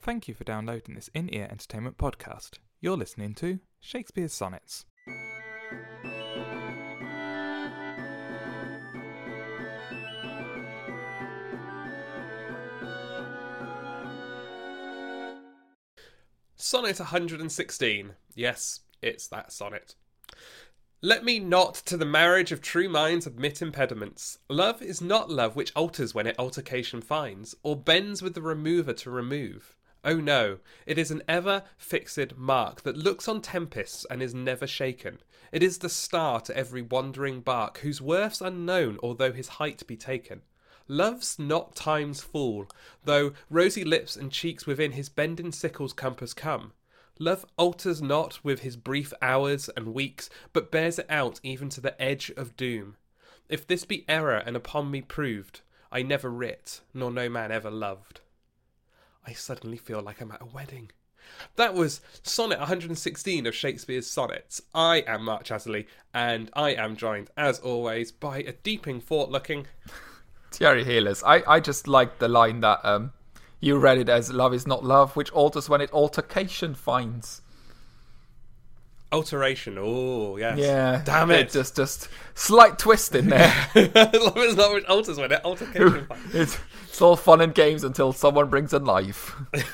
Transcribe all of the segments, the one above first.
Thank you for downloading this in ear entertainment podcast. You're listening to Shakespeare's Sonnets. Sonnet 116. Yes, it's that sonnet. Let me not to the marriage of true minds admit impediments. Love is not love which alters when it altercation finds, or bends with the remover to remove. Oh no, it is an ever fixed mark that looks on tempests and is never shaken. It is the star to every wandering bark, whose worth's unknown, although his height be taken. Love's not time's fool, though rosy lips and cheeks within his bending sickle's compass come. Love alters not with his brief hours and weeks, but bears it out even to the edge of doom. If this be error and upon me proved, I never writ, nor no man ever loved. I suddenly feel like I'm at a wedding. That was Sonnet 116 of Shakespeare's Sonnets. I am Mark Chatterley, and I am joined, as always, by a deeping, forward-looking Thierry Healers. I, I just like the line that um, you read it as love is not love, which alters when it altercation finds. Alteration. Oh, yes. Yeah. Damn it. Just just slight twist in there. Is not which alters when it altercation it's, it's all fun and games until someone brings a knife.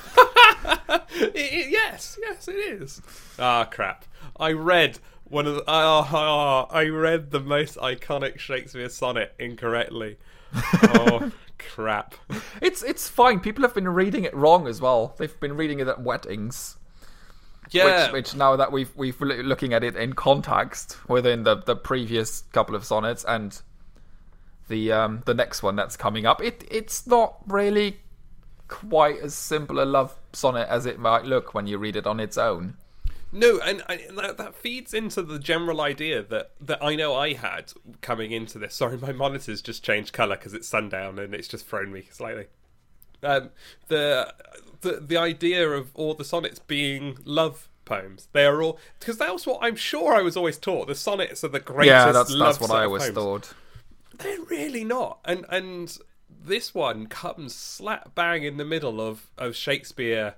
It- it- yes, yes, it is. Ah, crap. I read one of the. ah, I read the most iconic Shakespeare sonnet incorrectly. Oh, crap. It's it's fine. People have been reading it wrong as well. They've been reading it at weddings. Yeah. Which, which now that we've we've looking at it in context within the, the previous couple of sonnets and the um the next one that's coming up, it it's not really quite as simple a love sonnet as it might look when you read it on its own. No, and I, that, that feeds into the general idea that, that I know I had coming into this. Sorry, my monitor's just changed colour because it's sundown and it's just thrown me slightly. Um, the, the the idea of all the sonnets being love poems. They are all because that's what I'm sure I was always taught. The sonnets are the greatest. yeah, that's that's what I always poems. thought. They're really not. And and this one comes slap bang in the middle of, of Shakespeare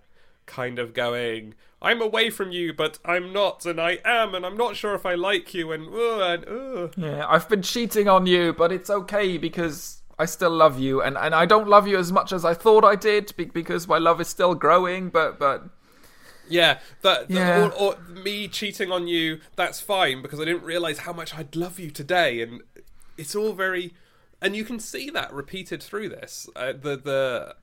kind of going, I'm away from you, but I'm not, and I am, and I'm not sure if I like you, and uh, and uh. Yeah, I've been cheating on you, but it's okay because I still love you, and, and I don't love you as much as I thought I did be- because my love is still growing. But but Yeah, that, Yeah. Or, or me cheating on you, that's fine because I didn't realize how much I'd love you today, and it's all very, and you can see that repeated through this. Uh, the the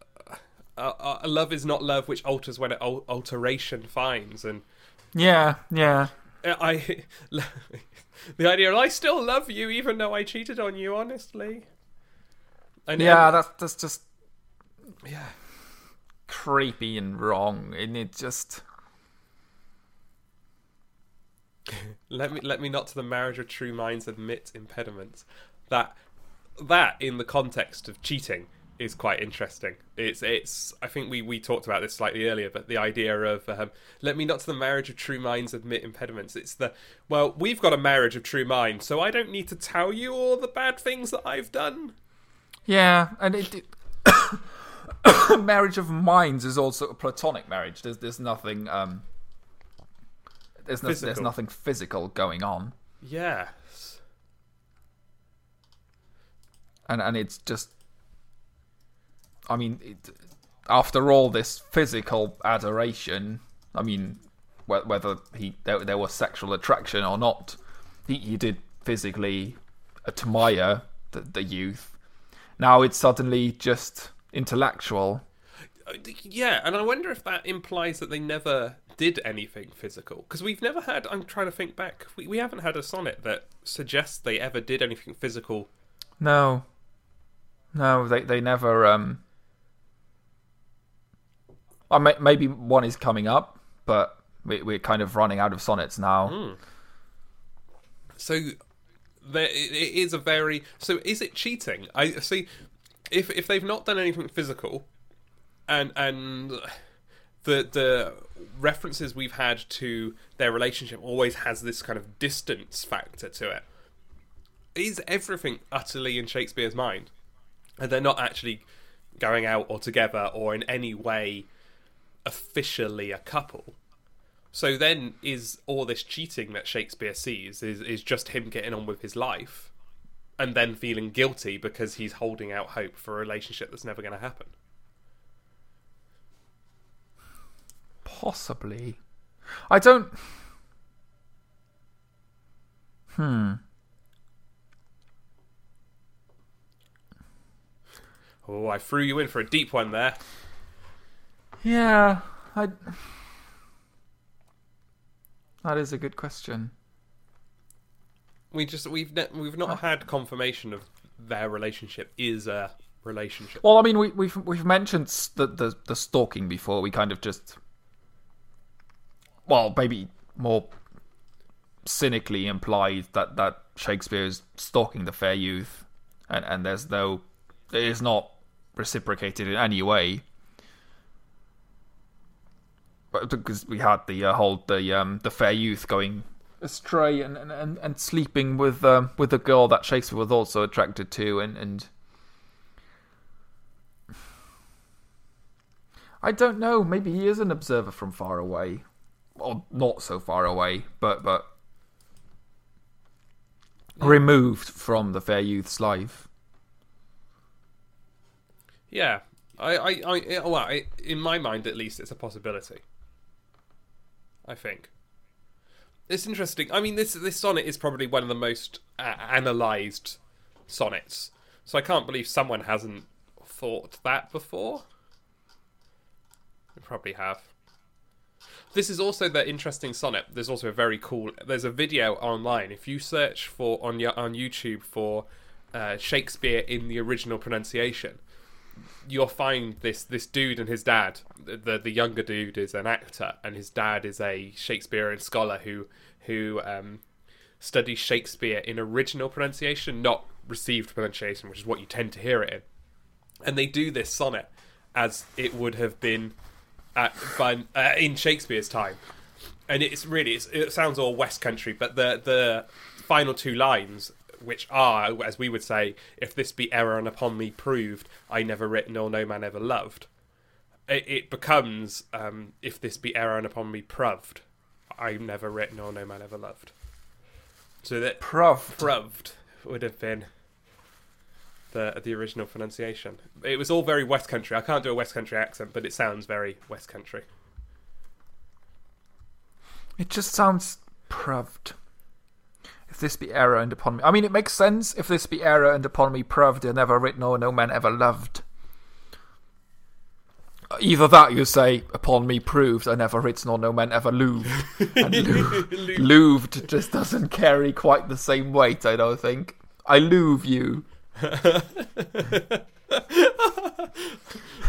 uh, uh, love is not love, which alters when it al- alteration finds, and yeah, yeah, I the idea I still love you even though I cheated on you. Honestly, and yeah. um, That's that's just yeah. creepy and wrong, and it just let me let me not to the marriage of true minds admit impediments. That that in the context of cheating is quite interesting. It's it's I think we we talked about this slightly earlier, but the idea of um, let me not to the marriage of true minds admit impediments. It's the well we've got a marriage of true minds, so I don't need to tell you all the bad things that I've done. Yeah, and it. it marriage of minds is also a platonic marriage. There's there's nothing um. There's, no, there's Physical. nothing physical going on, Yes. and and it's just. I mean, it, after all this physical adoration, I mean, whether he there, there was sexual attraction or not, he, he did physically admire the, the youth. Now it's suddenly just intellectual. Yeah, and I wonder if that implies that they never did anything physical. Because we've never had, I'm trying to think back, we, we haven't had a sonnet that suggests they ever did anything physical. No, no, they they never. Um, I may, maybe one is coming up, but we, we're kind of running out of sonnets now. So there, it, is a very. So is it cheating? I see. If if they've not done anything physical, and and the the references we've had to their relationship always has this kind of distance factor to it. Is everything utterly in Shakespeare's mind, and they're not actually going out or together or in any way officially a couple. So then, is all this cheating that Shakespeare sees is is just him getting on with his life, and then feeling guilty because he's holding out hope for a relationship that's never going to happen? Possibly. I don't. Hmm. Oh, I threw you in for a deep one there. Yeah, I. That is a good question. We just we've ne- we've not uh. had confirmation of their relationship is a relationship. Well, I mean, we, we've we've mentioned the, the the stalking before. We kind of just, well, maybe more cynically implied that that Shakespeare is stalking the fair youth, and and there's no, it is not reciprocated in any way. But because we had the uh, whole the um the fair youth going astray and and, and, sleeping with um with the girl that Shakespeare was also attracted to, and and. I don't know. Maybe he is an observer from far away, or not so far away, but but removed from the fair youth's life. Yeah, I, I, I well, I, in my mind at least, it's a possibility. I think it's interesting. I mean, this this sonnet is probably one of the most uh, analyzed sonnets, so I can't believe someone hasn't thought that before. They probably have. This is also the interesting sonnet. There's also a very cool. There's a video online. If you search for on your on YouTube for uh, Shakespeare in the original pronunciation, you'll find this this dude and his dad. The the younger dude is an actor, and his dad is a Shakespearean scholar who who um, studies Shakespeare in original pronunciation, not received pronunciation, which is what you tend to hear it in. And they do this sonnet as it would have been at, by, uh, in Shakespeare's time, and it's really it's, it sounds all West Country, but the the final two lines, which are as we would say, if this be error and upon me proved, I never writ nor no man ever loved. It, it becomes um, if this be error and upon me proved, I never writ nor no man ever loved. So that Proved. proved would have been the the original pronunciation. It was all very West Country. I can't do a West Country accent, but it sounds very West Country. It just sounds proved. If this be error and upon me, I mean, it makes sense. If this be error and upon me proved, and never written or no man ever loved. Either that, you say, upon me proved, I never written or no man ever looved. And loo- looved just doesn't carry quite the same weight, I don't think. I loove you.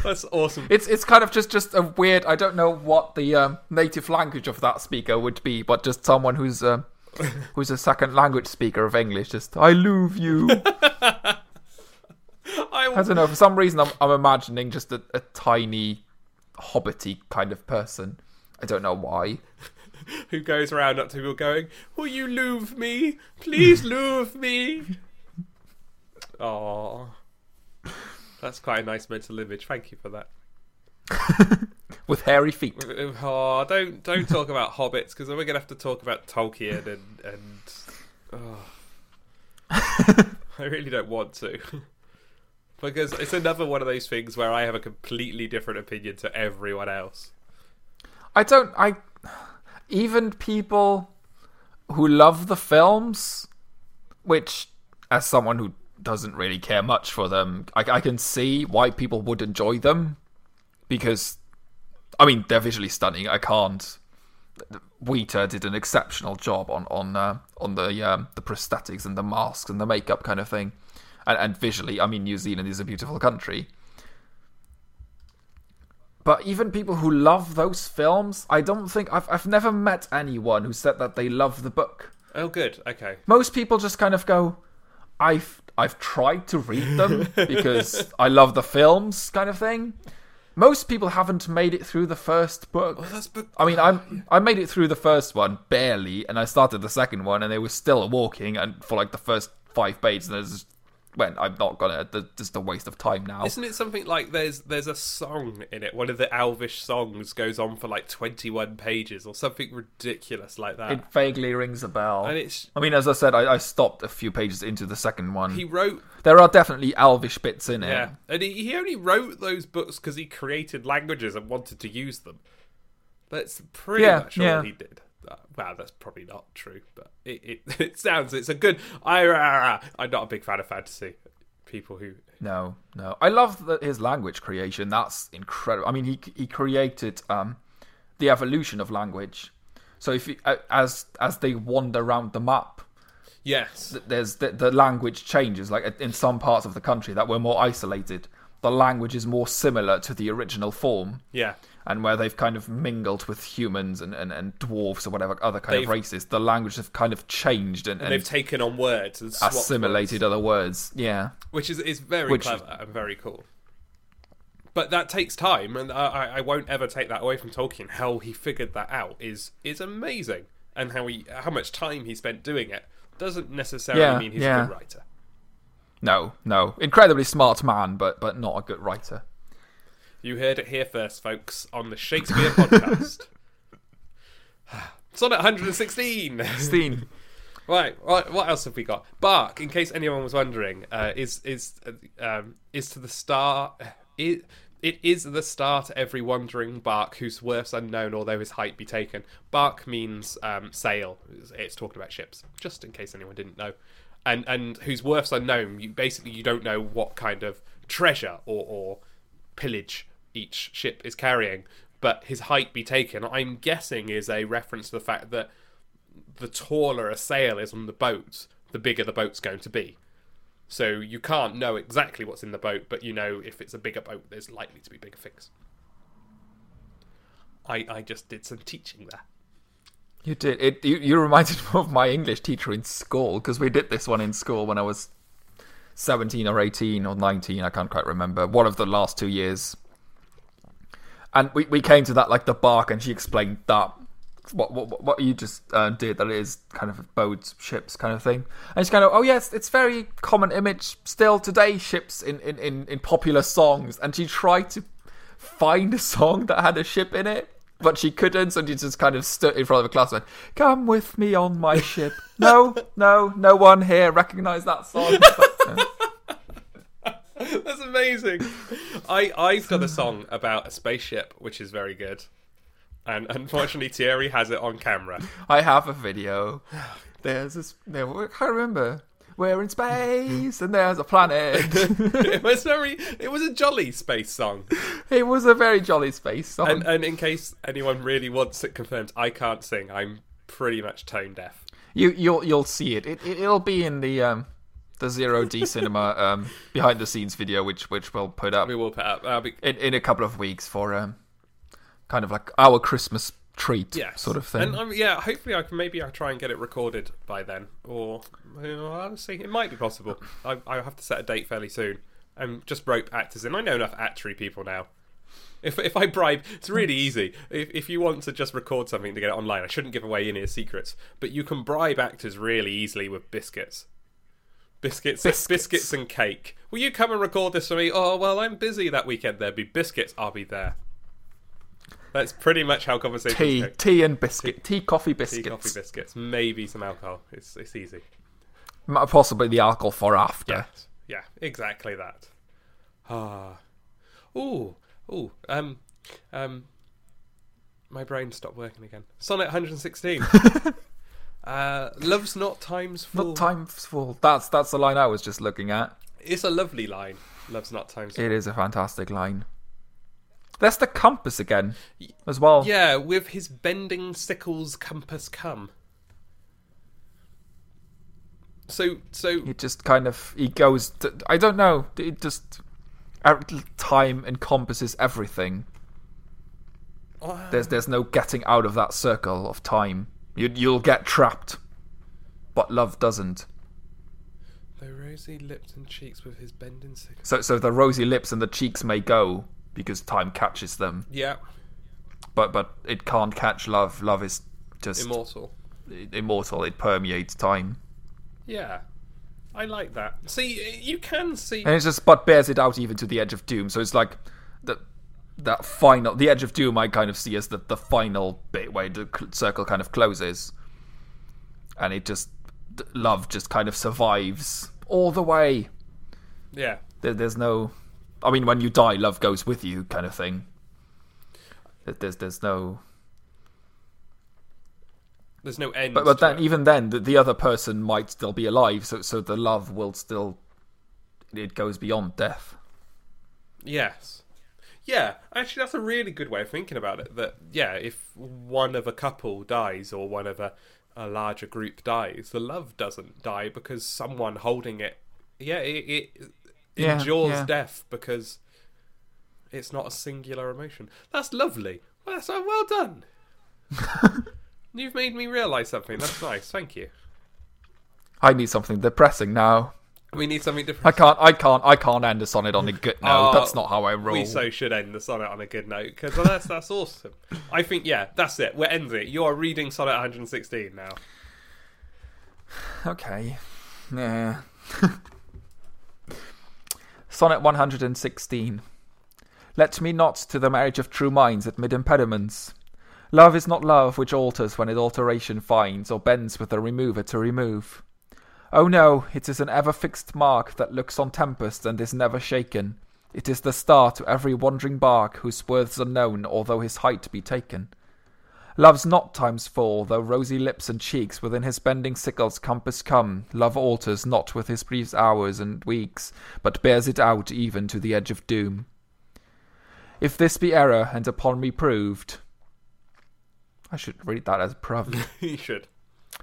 That's awesome. It's it's kind of just just a weird. I don't know what the um, native language of that speaker would be, but just someone who's um, who's a second language speaker of English. Just I love you. I I, don't know. For some reason, I'm I'm imagining just a, a tiny, hobbity kind of person. I don't know why. who goes around up to people going, "Will you love me? Please love me." Oh, that's quite a nice mental image. Thank you for that. With hairy feet. Oh, don't don't talk about hobbits because then we're gonna have to talk about Tolkien and and. Oh. I really don't want to. Because it's another one of those things where I have a completely different opinion to everyone else. I don't. I even people who love the films, which as someone who doesn't really care much for them, I, I can see why people would enjoy them because, I mean, they're visually stunning. I can't. Weta did an exceptional job on on uh, on the um, the prosthetics and the masks and the makeup kind of thing, and, and visually, I mean, New Zealand is a beautiful country. But even people who love those films, I don't think I've I've never met anyone who said that they love the book. Oh, good. Okay. Most people just kind of go, I've I've tried to read them because I love the films, kind of thing. Most people haven't made it through the first book. Well, that's book. I mean, I'm I made it through the first one barely, and I started the second one, and they were still walking, and for like the first five pages, and there's when I'm not gonna. Just a waste of time now. Isn't it something like there's there's a song in it? One of the Elvish songs goes on for like 21 pages or something ridiculous like that. It vaguely rings a bell. and it's I mean, as I said, I, I stopped a few pages into the second one. he wrote there are definitely Elvish bits in it. yeah, and he, he only wrote those books because he created languages and wanted to use them. That's pretty Yeah, much all yeah. he did. Uh, Wow, that's probably not true, but it, it, it sounds it's a good. I I'm not a big fan of fantasy. People who No, no. I love the, his language creation. That's incredible. I mean, he he created um, the evolution of language. So if you, uh, as as they wander around the map, yes, there's the, the language changes. Like in some parts of the country that were more isolated, the language is more similar to the original form. yeah, and where they've kind of mingled with humans and, and, and dwarves or whatever other kind They've- of races, the language have kind of changed and, and, they've taken on words and assimilated words, other words. Yeah. which is is very Which- clever and very cool. But that takes time, and I, I- I won't ever take that away from Tolkien. How he figured that out is is amazing, and how he how much time he spent doing it doesn't necessarily Yeah, mean he's yeah. a good writer. No, no. Incredibly smart man, but but not a good writer. You heard it here first, folks, on the Shakespeare podcast. Sonnet 116. Steen. Right, what, what else have we got? Bark, in case anyone was wondering, uh, is is uh, um, is to the star. It, it is the star to every wandering bark whose worth's unknown, although his height be taken. Bark means um, sail. It's, it's talking about ships, just in case anyone didn't know. And and whose worth's unknown. You basically you don't know what kind of treasure or, or pillage each ship is carrying. But his height be taken. I'm guessing is a reference to the fact that the taller a sail is on the boat, the bigger the boat's going to be. So you can't know exactly what's in the boat, but you know if it's a bigger boat, there's likely to be bigger things. I I just did some teaching there. You did it. You, you reminded me of my English teacher in school because we did this one in school when I was seventeen or eighteen or nineteen. I can't quite remember. One of the last two years, and we, we came to that like the bark, and she explained that what what what you just uh, did that it is kind of boats, ships, kind of thing. And she's kind of oh yes, it's very common image still today. Ships in in in, in popular songs, and she tried to find a song that had a ship in it. But she couldn't, so she just kind of stood in front of the class and went, Come with me on my ship. No, no, no one here recognise that song. That's amazing. I I've got a song about a spaceship, which is very good, and unfortunately Thierry has it on camera. I have a video. There's this. There, I can't remember. We're in space, and there's a planet. it was very. It was a jolly space song. it was a very jolly space song. And and in case anyone really wants it confirmed, I can't sing. I'm pretty much tone deaf. you, you'll you'll see it. It, it it'll be in the um the zero D cinema um behind the scenes video, which which we'll put up We will put up. Be- in in a couple of weeks for um kind of like our Christmas treat yes, sort of thing. And um, yeah, hopefully I can. Maybe I'll try and get it recorded by then, or you know, see. It might be possible. I I have to set a date fairly soon. And just rope actors in. I know enough actory people now. If if I bribe, it's really easy. If if you want to just record something to get it online, I shouldn't give away any of secrets. But you can bribe actors really easily with biscuits. Biscuits, Biscuits. biscuits, and cake. Will you come and record this for me? Oh well, I'm busy that weekend. There'll be biscuits. I'll be there. That's pretty much how conversations tea, go. tea and biscuit, tea, coffee, biscuits, Tea, coffee, biscuits, maybe some alcohol. It's it's easy. Possibly the alcohol for after. Yeah, yeah, exactly that. Ah, ooh, ooh. Um, um, my brain stopped working again. Sonnet 116. uh, love's not times full. Not time's full. That's that's the line I was just looking at. It's a lovely line. Love's not times full. It is a fantastic line. That's the compass again, as well. Yeah, with his bending sickles compass come. So so He just kind of he goes. To, I don't know. It just time encompasses everything. uh, There's there's no getting out of that circle of time. You you'll get trapped, but love doesn't. the rosy lips and cheeks with his bending sickles. So so the rosy lips and the cheeks may go because time catches them, Yeah, but but it can't catch love. Love is just immortal. immortal. It permeates time. Yeah. I like that. See, you can see. And it's just, but bears it out even to the edge of doom. So it's like the that final, the edge of doom. I kind of see as the the final bit where the circle kind of closes, and it just love just kind of survives all the way. Yeah. There, there's no, I mean, when you die, love goes with you, kind of thing. There's there's no, There's no end. but but then it. even then, the, the other person might still be alive. So so the love will still, it goes beyond death. Yes. Yeah, actually, that's a really good way of thinking about it. That, yeah, if one of a couple dies or one of a, a larger group dies, the love doesn't die because someone holding it, yeah, it, it Yeah, endures yeah. death because it's not a singular emotion. That's lovely. Well, that's, uh, well done. You've made me realise something. That's nice. Thank you. I need something depressing now. We need something different. I can't, I can't, I can't end a sonnet on a good note. Oh, That's not how I roll. We so should end the sonnet on a good note because that's that's awesome. I think yeah, that's it. We're ending it. You are reading sonnet 116 now. Okay. Yeah. Sonnet 116. Let me not to the marriage of true minds admit impediments. Love is not love which alters when it alteration finds, or bends with the remover to remove. Oh no, it is an ever fixed mark that looks on tempest and is never shaken. It is the star to every wandering bark whose worth's unknown, although his height be taken. Love's not times four, though rosy lips and cheeks within his bending sickle's compass come. Love alters not with his brief hours and weeks, but bears it out even to the edge of doom. If this be error and upon me proved, I should read that as proved. you should.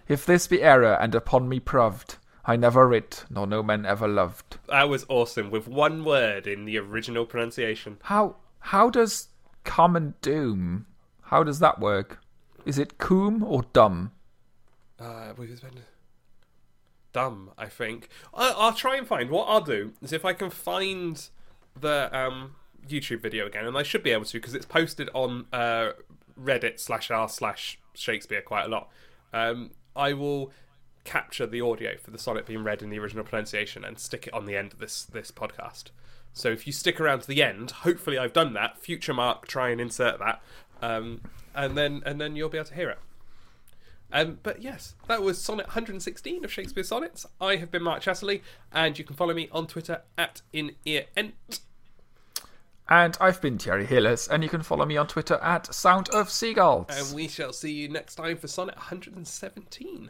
if this be error and upon me proved, I never writ, nor no man ever loved. That was awesome with one word in the original pronunciation. How how does common doom? How does that work? Is it coom or dumb? Uh, we've been dumb. I think I, I'll try and find. What I'll do is if I can find the um, YouTube video again, and I should be able to because it's posted on uh, Reddit slash r slash Shakespeare quite a lot. Um, I will capture the audio for the sonnet being read in the original pronunciation and stick it on the end of this this podcast. So if you stick around to the end, hopefully I've done that. Future mark, try and insert that, um, and then and then you'll be able to hear it. Um, but yes, that was Sonnet 116 of Shakespeare Sonnets. I have been Mark Chatterley, and you can follow me on Twitter at in InEarEnt. And I've been Thierry Hillis, and you can follow me on Twitter at Sound of Seagulls. And we shall see you next time for Sonnet 117.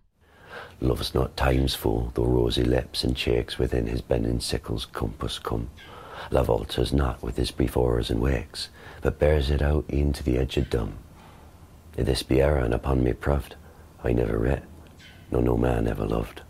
Love's not times full, though rosy lips and cheeks within his bending sickle's compass come. Love alters not with his brief hours and wakes, but bears it out e'en to the edge of dumb. If this be error and upon me proved, I never writ, nor no man ever loved.